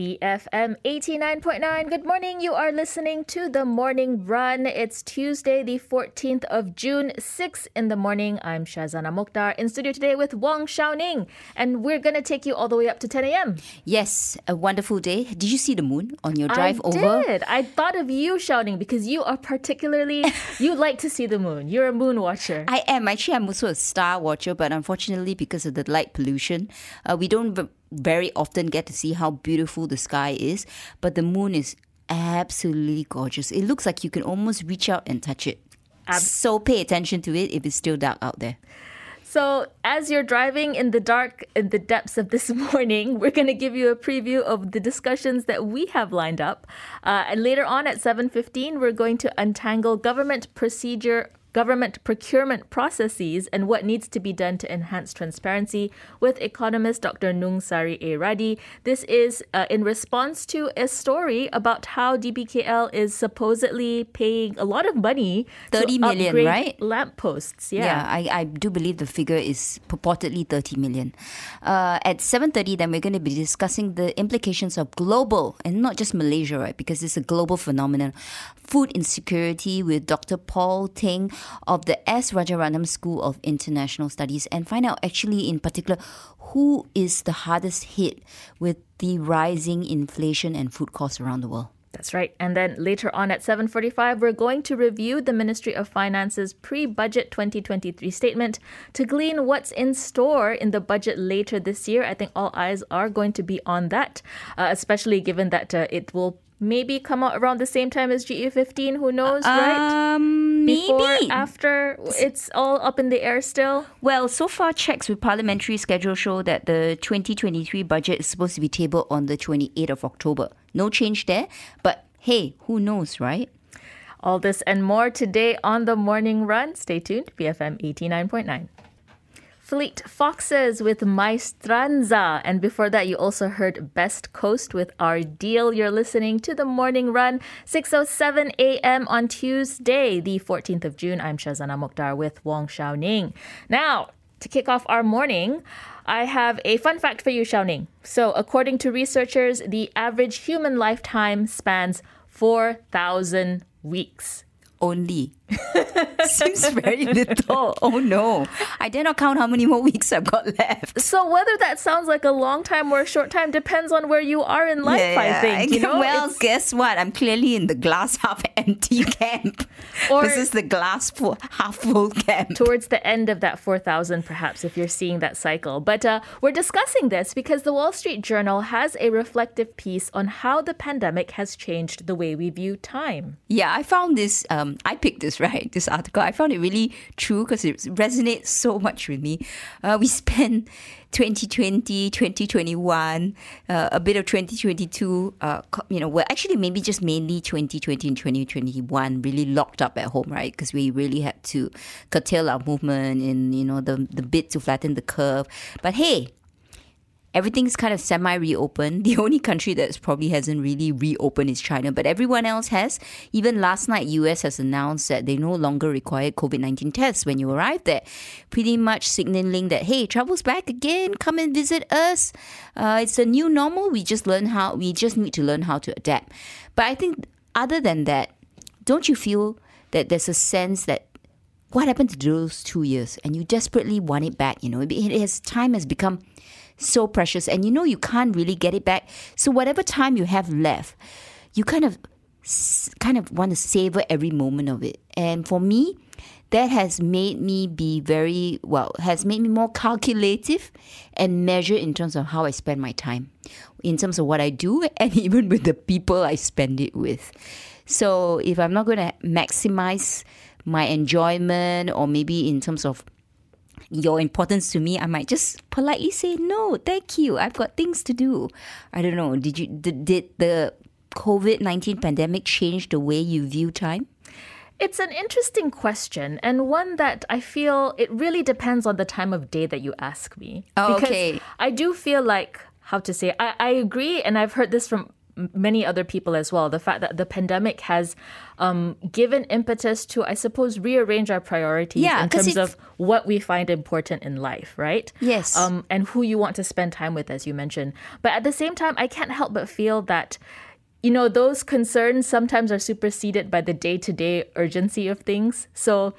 BFM 89.9. Good morning. You are listening to the morning run. It's Tuesday, the 14th of June, 6 in the morning. I'm Shazana Mokhtar in studio today with Wong Xiaoning, and we're going to take you all the way up to 10 a.m. Yes, a wonderful day. Did you see the moon on your drive I over? did. I thought of you, Xiaoning, because you are particularly, you like to see the moon. You're a moon watcher. I am. Actually, I'm also a star watcher, but unfortunately, because of the light pollution, uh, we don't very often get to see how beautiful the sky is. But the moon is absolutely gorgeous. It looks like you can almost reach out and touch it. so pay attention to it if it's still dark out there. So, as you're driving in the dark, in the depths of this morning, we're going to give you a preview of the discussions that we have lined up. Uh, and later on at 7:15, we're going to untangle government procedure. Government procurement processes and what needs to be done to enhance transparency with economist Dr. Nungsari A. Radhi. This is uh, in response to a story about how DBKL is supposedly paying a lot of money 30 to million, right? lampposts. Yeah, I, I do believe the figure is purportedly 30 million. Uh, at 7.30, then we're going to be discussing the implications of global, and not just Malaysia, right, because it's a global phenomenon, food insecurity with Dr. Paul Teng of the S. Rajaratnam School of International Studies and find out actually in particular who is the hardest hit with the rising inflation and food costs around the world. That's right. And then later on at 7:45 we're going to review the Ministry of Finance's pre-budget 2023 statement to glean what's in store in the budget later this year. I think all eyes are going to be on that, uh, especially given that uh, it will maybe come out around the same time as GE15, who knows, right? Um, Before, maybe. after, it's all up in the air still. Well, so far checks with parliamentary schedule show that the 2023 budget is supposed to be tabled on the 28th of October. No change there, but hey, who knows, right? All this and more today on the morning run. Stay tuned. BFM 89.9. Fleet Foxes with Maestranza. And before that, you also heard Best Coast with Our Deal. You're listening to the morning run, 6.07 a.m. on Tuesday, the 14th of June. I'm Shazana Mokhtar with Wong Xiaoning. Now, to kick off our morning, I have a fun fact for you, Xiaoning. So, according to researchers, the average human lifetime spans 4,000 weeks. Only. Seems very little. Oh no. I did not count how many more weeks I've got left. So whether that sounds like a long time or a short time depends on where you are in life, I think. You know, well, It's- guess what? I'm clearly in the glass half empty camp. Or- this is the glass full, half full camp. towards the end of that 4,000, perhaps, if you're seeing that cycle. But uh, we're discussing this because the Wall Street Journal has a reflective piece on how the pandemic has changed the way we view time. Yeah, I found this. Um, I picked this right. This article. I found it really true because it resonates so much with me. Uh, we spent 2020, 2021, uh, a bit of 2022. Uh, you know, well, actually, maybe just mainly 2020 and 2021, really locked up at home, right? Because we really had to curtail our movement and, you know the the bit to flatten the curve. But hey, everything's kind of semi reopened. The only country that's probably hasn't really reopened is China, but everyone else has. Even last night, US has announced that they no longer require COVID 19 tests when you arrive there, pretty much signaling that, hey, travel's back again, come and visit us. Uh, it's a new normal. We just learn how, we just need to learn how to adapt. But I think, other than that, don't you feel that there's a sense that what happened to those two years and you desperately want it back you know it has time has become so precious and you know you can't really get it back. So whatever time you have left you kind of kind of want to savor every moment of it. And for me that has made me be very well has made me more calculative and measured in terms of how i spend my time in terms of what i do and even with the people i spend it with. So if i'm not going to maximize my enjoyment or maybe in terms of your importance to me, I might just politely say no, thank you. I've got things to do. I don't know. Did you did, did the COVID nineteen pandemic change the way you view time? It's an interesting question and one that I feel it really depends on the time of day that you ask me. Oh, because okay. I do feel like how to say I, I agree and I've heard this from many other people as well. The fact that the pandemic has um, given impetus to, I suppose, rearrange our priorities Yeah, in terms of what we find important in life, right? Yes. Um, and who you want to spend time with, as you mentioned. But at the same time, I can't help but feel that you know, those concerns sometimes are superseded by the day to day urgency of things. So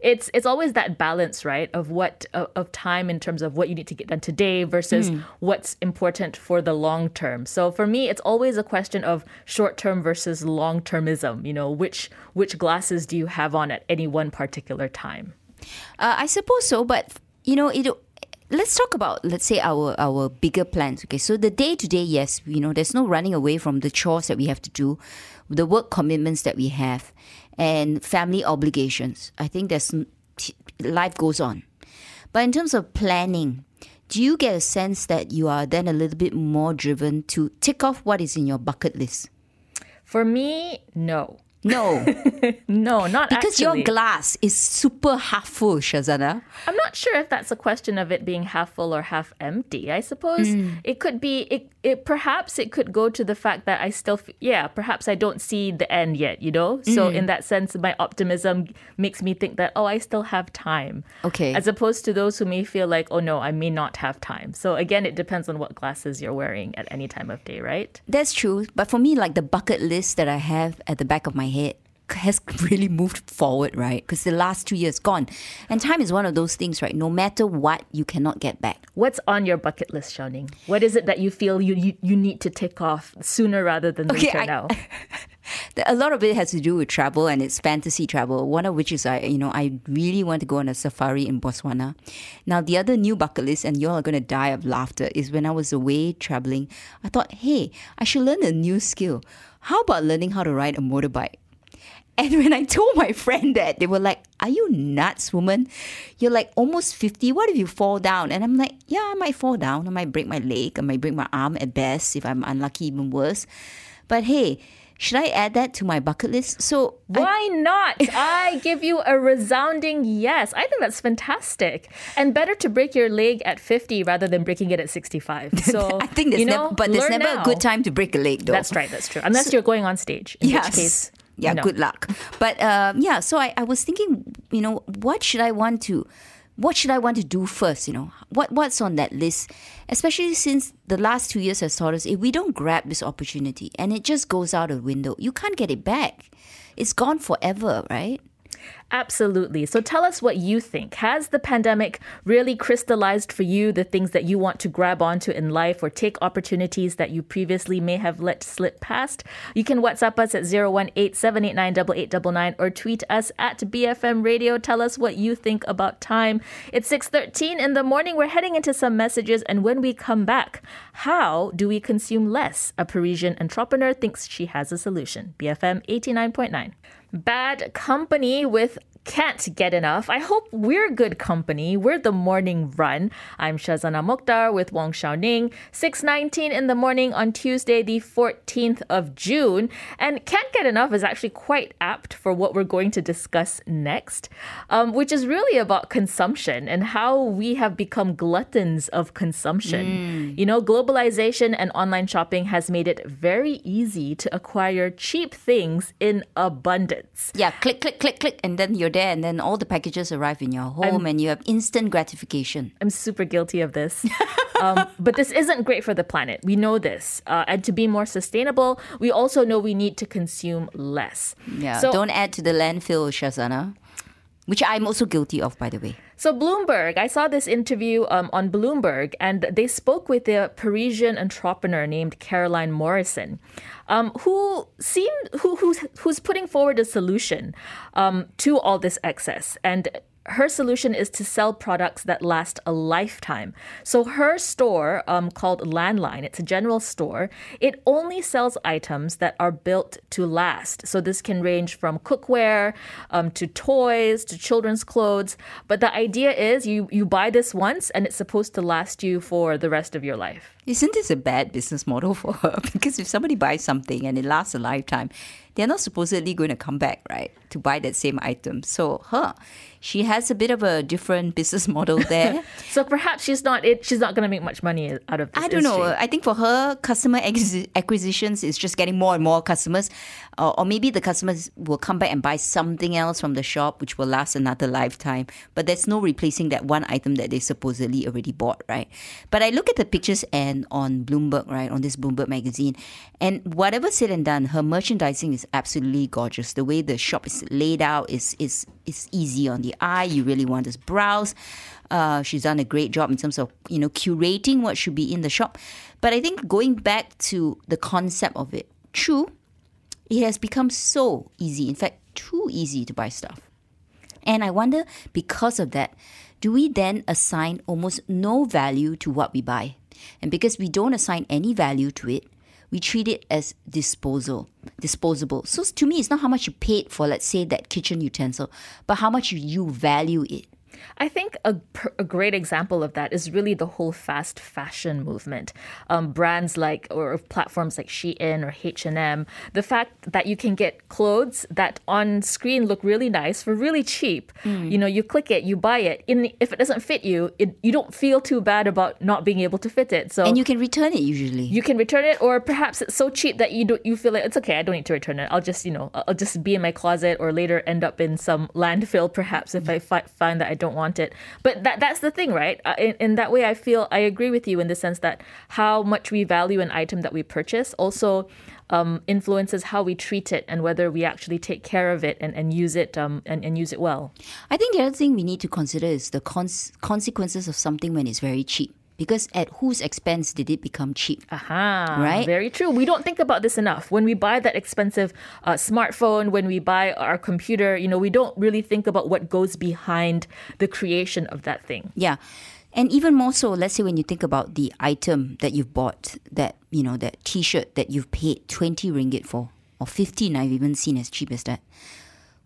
it's it's always that balance, right, of what of, of time in terms of what you need to get done today versus what's important for the long term. So for me, it's always a question of short term versus long termism. You know, which which glasses do you have on at any one particular time? Uh, I suppose so, but you know, it. Let's talk about let's say our our bigger plans. Okay, so the day to day, yes, you know, there's no running away from the chores that we have to do, the work commitments that we have, and family obligations. I think there's life goes on, but in terms of planning, do you get a sense that you are then a little bit more driven to tick off what is in your bucket list? For me, no. No, No, not because actually. your glass is super half full, Shazana. I'm not sure if that's a question of it being half full or half empty. I suppose hmm. it could be it, it perhaps it could go to the fact that I still f- yeah, perhaps I don't see the end yet, you know? So hmm. in that sense my optimism makes me think that oh, I still have time. Okay. As opposed to those who may feel like oh no, I may not have time. So again, it depends on what glasses you're wearing at any time of day, right? That's true. But for me, like the bucket list that I have at the back of my head has really moved forward, right? Because the last two years gone. And time is one of those things, right? No matter what, you cannot get back. What's on your bucket list, Xiaoning? What is it that you feel you, you, you need to tick off sooner rather than Okay, later I- now? A lot of it has to do with travel and it's fantasy travel. One of which is I, you know, I really want to go on a safari in Botswana. Now, the other new bucket list, and y'all are going to die of laughter, is when I was away traveling, I thought, hey, I should learn a new skill. How about learning how to ride a motorbike? And when I told my friend that, they were like, Are you nuts, woman? You're like almost 50. What if you fall down? And I'm like, Yeah, I might fall down. I might break my leg. I might break my arm at best if I'm unlucky, even worse. But hey, should I add that to my bucket list? So I- Why not? I give you a resounding yes. I think that's fantastic. And better to break your leg at 50 rather than breaking it at 65. So, I think there's you never, know, but there's never now. a good time to break a leg, though. That's right, that's true. Unless you're going on stage, in yes. which case, yeah, know. good luck. But um, yeah, so I, I was thinking, you know, what should I want to, what should I want to do first? You know, what what's on that list? Especially since the last two years has taught us, if we don't grab this opportunity and it just goes out the window, you can't get it back. It's gone forever, right? Absolutely. So tell us what you think. Has the pandemic really crystallized for you the things that you want to grab onto in life or take opportunities that you previously may have let slip past? You can WhatsApp us at 018-789-8899 or tweet us at BFM Radio. Tell us what you think about time. It's 6.13 in the morning. We're heading into some messages and when we come back, how do we consume less? A Parisian entrepreneur thinks she has a solution. BFM 89.9. Bad Company with Can't Get Enough. I hope we're good company. We're the morning run. I'm Shazana Mokhtar with Wong Xiaoning. 6.19 in the morning on Tuesday, the 14th of June. And Can't Get Enough is actually quite apt for what we're going to discuss next, um, which is really about consumption and how we have become gluttons of consumption. You know, globalization and online shopping has made it very easy to acquire cheap things in abundance. Yeah, click, click, click, click, and then you're there, and then all the packages arrive in your home, and you have instant gratification. I'm super guilty of this. um, but this isn't great for the planet. We know this. Uh, and to be more sustainable, we also know we need to consume less. Yeah, So, don't add to the landfill, Shazana, which I'm also guilty of, by the way. So Bloomberg, I saw this interview um, on Bloomberg, and they spoke with a Parisian entrepreneur named Caroline Morrison, um, who seemed who who's who's putting forward a solution um, to all this excess and. Her solution is to sell products that last a lifetime. So her store, um, called Landline, it's a general store. It only sells items that are built to last. So this can range from cookware um, to toys to children's clothes. But the idea is you you buy this once and it's supposed to last you for the rest of your life. Isn't this a bad business model for her? Because if somebody buys something and it lasts a lifetime, they're not supposedly going to come back, right, to buy that same item. So, her, She has a bit of a different business model there. So perhaps she's not it. She's not going to make much money out of this. I don't know. she? I think for her, customer acquisi- acquisitions is just getting more and more customers, or, or maybe the customers will come back and buy something else from the shop, which will last another lifetime. But there's no replacing that one item that they supposedly already bought, right? But I look at the pictures and on Bloomberg, right, on this Bloomberg magazine, and whatever said and done, her merchandising is absolutely gorgeous. The way the shop is laid out is is is easy on the eye. You really want to browse. Uh, she's done a great job in terms of you know curating what should be in the shop. But I think going back to the concept of it, true, it has become so easy. In fact, too easy to buy stuff. And I wonder, because of that, do we then assign almost no value to what we buy? And because we don't assign any value to it, we treat it as disposal, disposable. So to me, it's not how much you paid for, let's say, that kitchen utensil, but how much you value it. I think a, a great example of that is really the whole fast fashion movement. Um, brands like or platforms like Shein or H and M. The fact that you can get clothes that on screen look really nice for really cheap. You know, you click it, you buy it. In if it doesn't fit you, it, you don't feel too bad about not being able to fit it. So And you can return it usually. you can return it, or perhaps it's so cheap that you don't you feel like it's okay. I don't need to return it. I'll just you know I'll just be in my closet, or later end up in some landfill, perhaps if I fi- find that I don't want it. But that that's the thing, right? Uh, in, in that way, I feel I agree with you in the sense that how much we value an item that we purchase also. Um, influences how we treat it and whether we actually take care of it and, and use it um, and, and use it well. I think the other thing we need to consider is the cons- consequences of something when it's very cheap. Because at whose expense did it become cheap? Aha, Right? Very true. We don't think about this enough. When we buy that expensive uh, smartphone, when we buy our computer, you know, we don't really think about what goes behind the creation of that thing. Yeah. And even more so, let's say when you think about the item that you've bought, that, you know, that t shirt that you've paid 20 ringgit for, or 15, I've even seen as cheap as that.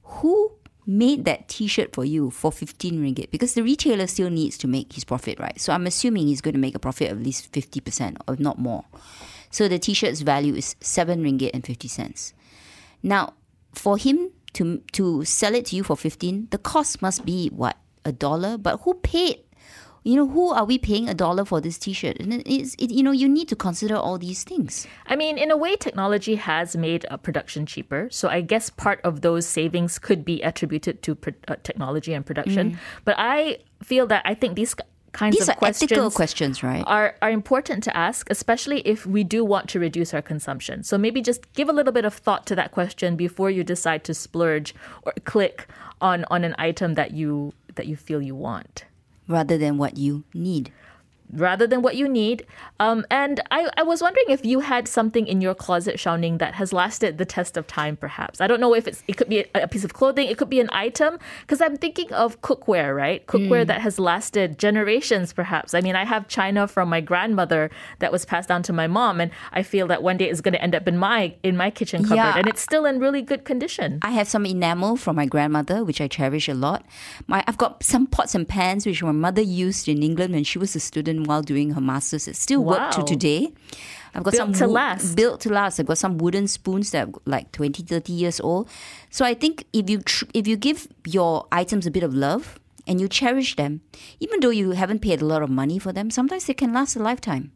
Who made that t shirt for you for 15 ringgit? Because the retailer still needs to make his profit, right? So I'm assuming he's going to make a profit of at least 50% or not more. So the t shirt's value is 7 ringgit and 50 cents. Now, for him to to sell it to you for 15, the cost must be what? A dollar? But who paid? You know, who are we paying a dollar for this t-shirt? And it is it, you know, you need to consider all these things. I mean, in a way, technology has made uh, production cheaper. So I guess part of those savings could be attributed to pro- uh, technology and production. But I feel that I think these kinds These of are questions ethical questions, right? are, are important to ask, especially if we do want to reduce our consumption. So maybe just give a little bit of thought to that question before you decide to splurge or click on, on an item that you that you feel you want Rather than what you need. Rather than what you need. Um, and I, I was wondering if you had something in your closet, Xiaoning, that has lasted the test of time, perhaps. I don't know if it's it could be a, a piece of clothing, it could be an item, because I'm thinking of cookware, right? Cookware that has lasted generations, perhaps. I mean, I have china from my grandmother that was passed down to my mom, and I feel that one day it's going to end up in my in my kitchen cupboard, Yeah. and it's still in really good condition. I have some enamel from my grandmother, which I cherish a lot. My I've got some pots and pans which my mother used in England when she was a student while doing her masters. It still worked to today. I've got Built some to last. Built to last. I've got some wooden spoons that are like 20, 30 years old. So I think if you tr- if you give your items a bit of love and you cherish them, even though you haven't paid a lot of money for them, sometimes they can last a lifetime.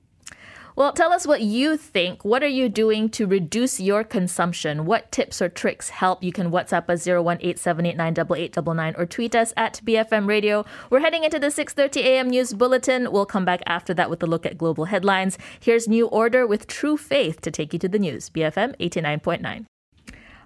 Well, tell us what you think. What are you doing to reduce your consumption? What tips or tricks help? You can WhatsApp us 018-789-8899 or tweet us at BFM Radio. We're heading into the 6.30 a.m. news bulletin. We'll come back after that with a look at global headlines. Here's New Order with True Faith to take you to the news. BFM 89.9.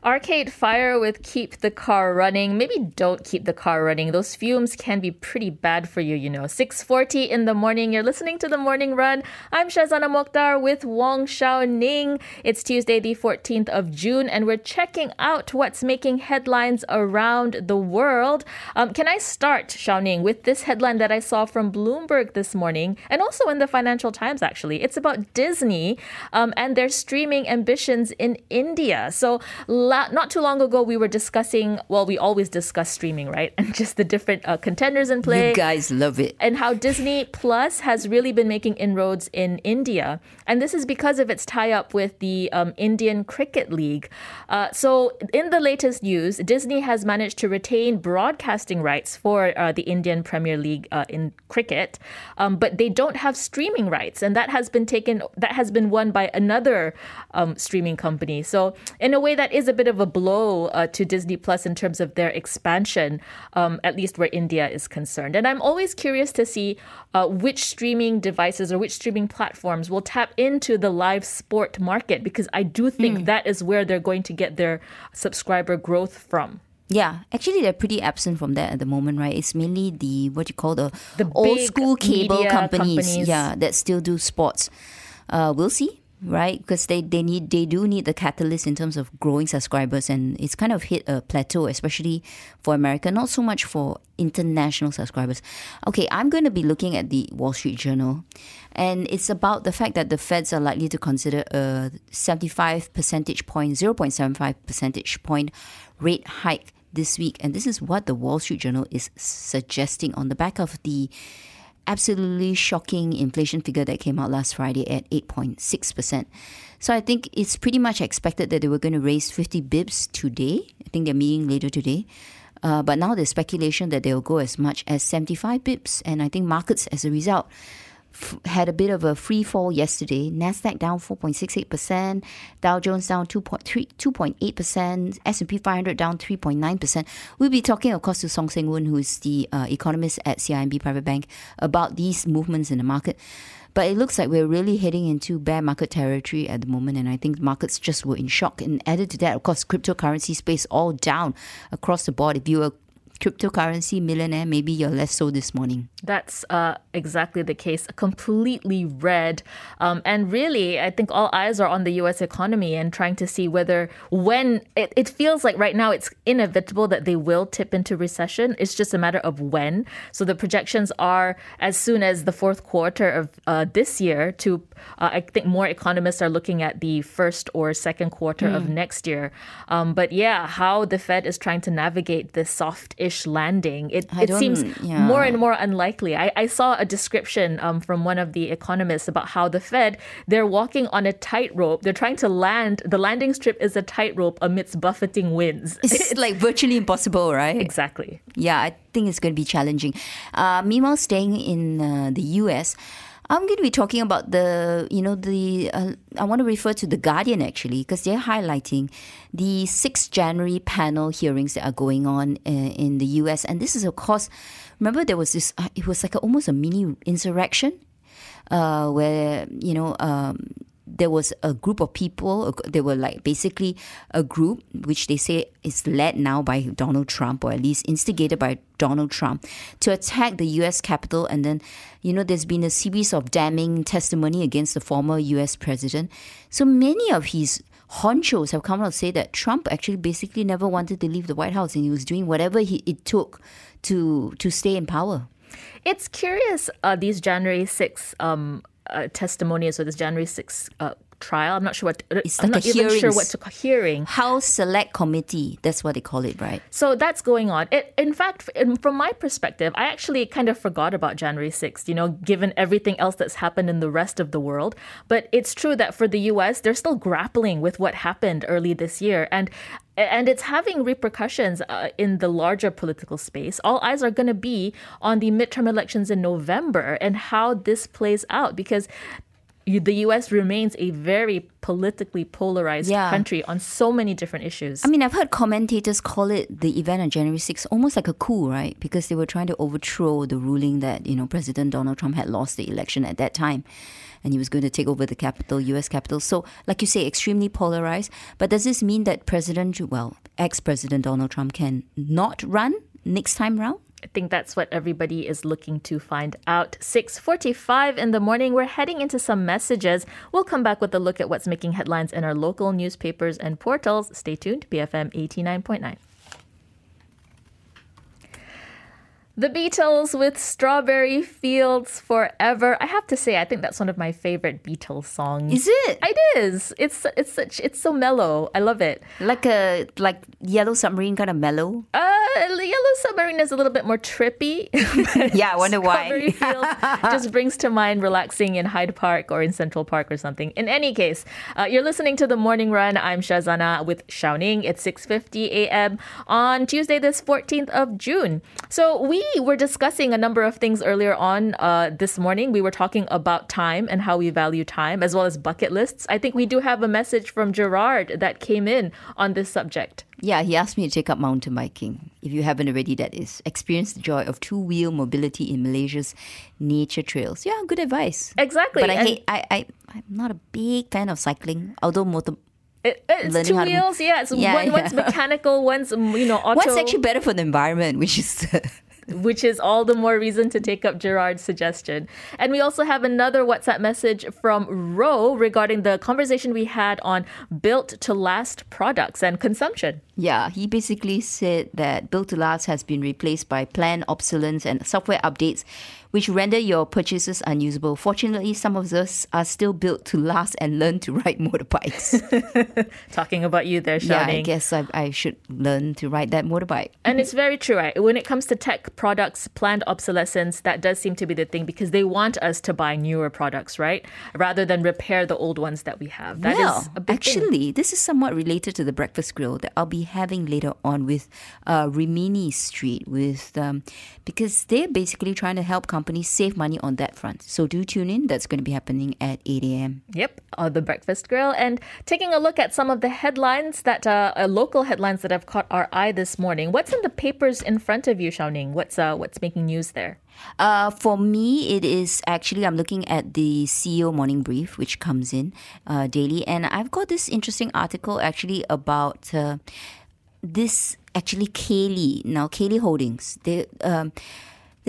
Arcade Fire with Keep the Car Running. Maybe don't keep the car running. Those fumes can be pretty bad for you, you know. 6.40 in the morning. You're listening to The Morning Run. I'm Shazana Mokhtar with Wong Shao Ning. It's Tuesday, the 14th of June, and we're checking out what's making headlines around the world. Um, can I start, Shao Ning, with this headline that I saw from Bloomberg this morning and also in the Financial Times, actually. It's about Disney um, and their streaming ambitions in India. So la- not too long ago, we were discussing, well, we always discuss streaming, right? And just the different uh, contenders in play. You guys love it. And how Disney Plus has really been making inroads in India. And this is because of its tie up with the um, Indian Cricket League. Uh, so, in the latest news, Disney has managed to retain broadcasting rights for uh, the Indian Premier League uh, in cricket, um, but they don't have streaming rights. And that has been taken, that has been won by another um, streaming company. So, in a way, that is a bit of a blow uh, to Disney Plus in terms of their expansion, um, at least where India is concerned. And I'm always curious to see uh, which streaming devices or which streaming platforms will tap into the live sport market because I do think that is where they're going to get their subscriber growth from. Yeah, actually, they're pretty absent from that at the moment, right? It's mainly the what you call the, The old school cable companies, companies. yeah, that still do sports. Uh, we'll see, right? Because they, they need they do need the catalyst in terms of growing subscribers, and it's kind of hit a plateau, especially for America. Not so much for international subscribers. Okay, I'm going to be looking at the Wall Street Journal, and it's about the fact that the Feds are likely to consider a 75 percentage point, 0.75 percentage point rate hike this week. And this is what the Wall Street Journal is suggesting on the back of the absolutely shocking inflation figure that came out last Friday at 8.6%. So I think it's pretty much expected that they were going to raise 50 bips today. I think they're meeting later today. Uh, but now there's speculation that they'll go as much as 75 bips. And I think markets, as a result, had a bit of a free fall yesterday. Nasdaq down 4.68%, Dow Jones down 2.3 2.8%, S&P 500 down 3.9%. We'll be talking, of course, to Song Seng Wun, who is the uh, economist at CIMB Private Bank, about these movements in the market. But it looks like we're really heading into bear market territory at the moment, and I think markets just were in shock. And added to that, of course, cryptocurrency space all down across the board. If you're a cryptocurrency millionaire, maybe you're less so this morning. That's uh, exactly the case. Completely red. Um, and really, I think all eyes are on the US economy and trying to see whether, when, it, it feels like right now it's inevitable that they will tip into recession. It's just a matter of when. So the projections are as soon as the fourth quarter of uh, this year to, uh, I think more economists are looking at the first or second quarter of next year. Um, but yeah, how the Fed is trying to navigate this soft landing, it, it seems yeah. more and more unlikely. I, I saw a description um, from one of the economists about how the Fed they're walking on a tightrope. They're trying to land. The landing strip is a tightrope amidst buffeting winds. It's like virtually impossible, right? exactly. Yeah, I think it's going to be challenging. Uh, meanwhile, staying in uh, the US, I'm going to be talking about the, you know, the, uh, I want to refer to The Guardian actually, because they're highlighting the 6th January panel hearings that are going on uh, in the US. And this is, of course, remember there was this, uh, it was like a, almost a mini insurrection uh, where you know um, there was a group of people. They were like basically a group which they say is led now by Donald Trump, or at least instigated by Donald Trump, to attack the U.S. Capitol. And then, you know, there's been a series of damning testimony against the former U.S. president. So many of his honchos have come out to say that Trump actually basically never wanted to leave the White House, and he was doing whatever he, it took to to stay in power. It's curious, uh, these January 6 um, uh, testimonials or this January 6th uh, trial. I'm not sure what. It's I'm like not even sure hearings. what to call hearing. House Select Committee, that's what they call it, right? So that's going on. It, in fact, from my perspective, I actually kind of forgot about January 6th, you know, given everything else that's happened in the rest of the world. But it's true that for the US, they're still grappling with what happened early this year. And and it's having repercussions uh, in the larger political space. All eyes are going to be on the midterm elections in November and how this plays out because the US remains a very politically polarized Yeah. country on so many different issues. I mean, I've heard commentators call it the event on January 6th almost like a coup, right? Because they were trying to overthrow the ruling that, you know, President Donald Trump had lost the election at that time and he was going to take over the capital, US capital. So, like you say, extremely polarized. But does this mean that President, well, ex President Donald Trump can not run next time round? I think that's what everybody is looking to find out. 6:45 in the morning. We're heading into some messages. We'll come back with a look at what's making headlines in our local newspapers and portals. Stay tuned. BFM 89.9. The Beatles with Strawberry Fields Forever. I have to say, I think that's one of my favorite Beatles songs. Is it? It is. It's it's such it's so mellow. I love it. Like a like Yellow Submarine kind of mellow? Uh, Yellow Submarine is a little bit more trippy. yeah, I wonder Strawberry why. Fields just brings to mind relaxing in Hyde Park or in Central Park or something. In any case, uh, you're listening to the Morning Run. I'm Shazana with Xiaoning. It's 6:50 a.m. on Tuesday, this 14th of June. So we were discussing a number of things earlier on uh, this morning. We were talking about time and how we value time, as well as bucket lists. I think we do have a message from Gerard that came in on this subject. Yeah, he asked me to take up mountain biking. If you haven't already, that is. Experience the joy of two wheel mobility in Malaysia's nature trails. Yeah, good advice. Exactly. But I and- hate, I, I, I'm not a big fan of cycling, although motor. It, it's two how to- wheels, yeah. It's Yeah, one, yeah. one's mechanical, one's you know auto, What's actually better for the environment, which is. which is all the more reason to take up Gerard's suggestion. And we also have another WhatsApp message from Ro regarding the conversation we had on built to last products and consumption. Yeah, he basically said that Built to Last has been replaced by planned obsolescence and software updates, which render your purchases unusable. Fortunately, some of those are still built to last and learn to ride motorbikes. Talking about you there, yeah, I guess I, I should learn to ride that motorbike. And it's very true. Right? When it comes to tech products, planned obsolescence, that does seem to be the thing because they want us to buy newer products, right? Rather than repair the old ones that we have. That is well, a big thing. actually, this is somewhat related to the breakfast grill that I'll be having later on with uh, Rimini Street, with um, because they're basically trying to help companies save money on that front. So do tune in. That's going to be happening at 8 a.m. Yep, uh, the Breakfast Grill. And taking a look at some of the headlines that, uh, uh, local headlines that have caught our eye this morning. What's in the papers in front of you, Xiaoning? What's, uh, what's making news there? Uh, for me, it is actually I'm looking at the CEO morning brief, which comes in uh, daily, and I've got this interesting article actually about uh, this actually Caely now Caely Holdings. They um,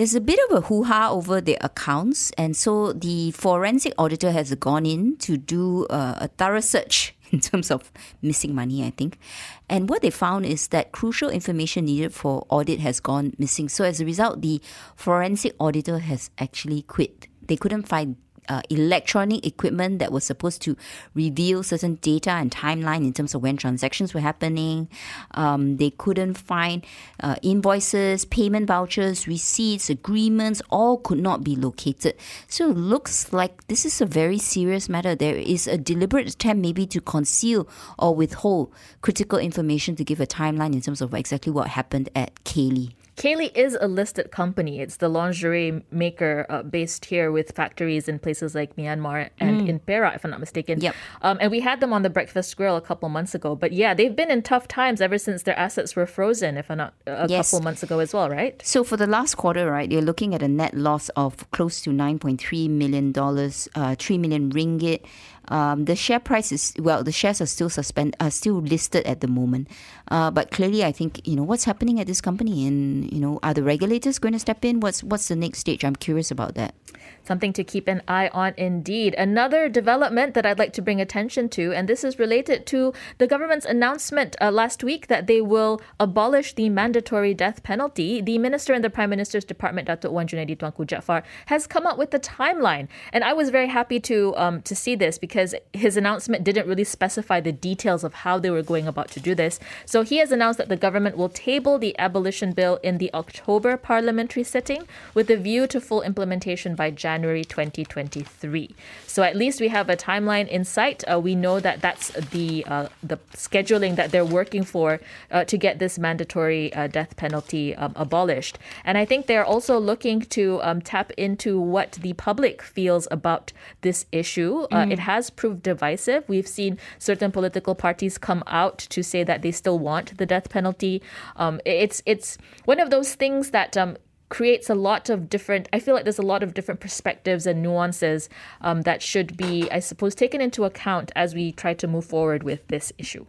there's a bit of a hoo ha over their accounts, and so the forensic auditor has gone in to do a thorough search in terms of missing money, I think. And what they found is that crucial information needed for audit has gone missing. So as a result, the forensic auditor has actually quit. They couldn't find uh, electronic equipment that was supposed to reveal certain data and timeline in terms of when transactions were happening. Um, they couldn't find uh, invoices, payment vouchers, receipts, agreements, all could not be located. So it looks like this is a very serious matter. There is a deliberate attempt maybe to conceal or withhold critical information to give a timeline in terms of exactly what happened at Caely. Caely is a listed company. It's the lingerie maker uh, based here with factories in places like Myanmar and in Perak, if I'm not mistaken. Yep. Um, and we had them on the Breakfast Grill a couple months ago. But yeah, they've been in tough times ever since their assets were frozen, if I'm not a Yes. couple months ago as well, right? So for the last quarter, right, you're looking at a net loss of close to nine point three million dollars, uh, three million ringgit. Um, the share price is well, the shares are still suspend, are still listed at the moment. Uh, but clearly, I think you know what's happening at this company, and you know, are the regulators going to step in? What's what's the next stage? I'm curious about that. Something to keep an eye on indeed. Another development that I'd like to bring attention to, and this is related to the government's announcement uh, last week that they will abolish the mandatory death penalty. The minister in the Prime Minister's Department, Datuk Wan Junaidi Tuanku Jaafar, has come up with the timeline. And I was very happy to um, to see this because his announcement didn't really specify the details of how they were going about to do this. So he has announced that the government will table the abolition bill in the October parliamentary sitting with a view to full implementation by January 2023. So at least we have a timeline in sight. Uh, we know that that's the uh, the scheduling that they're working for uh, to get this mandatory uh, death penalty um, abolished. And I think they're also looking to um, tap into what the public feels about this issue. Uh, It has proved divisive. We've seen certain political parties come out to say that they still want the death penalty. Um, it's it's one of those things that um, creates a lot of different i feel like there's a lot of different perspectives and nuances um, that should be i suppose taken into account as we try to move forward with this issue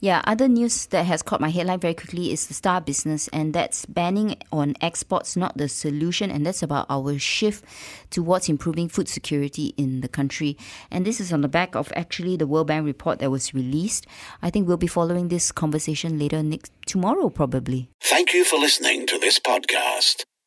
Yeah, other news that has caught my headline very quickly is the Star business, and that's banning on exports, not the solution. And that's about our shift towards improving food security in the country. And this is on the back of actually the World Bank report that was released. I think we'll be following this conversation later next tomorrow, probably. Thank you for listening to this podcast.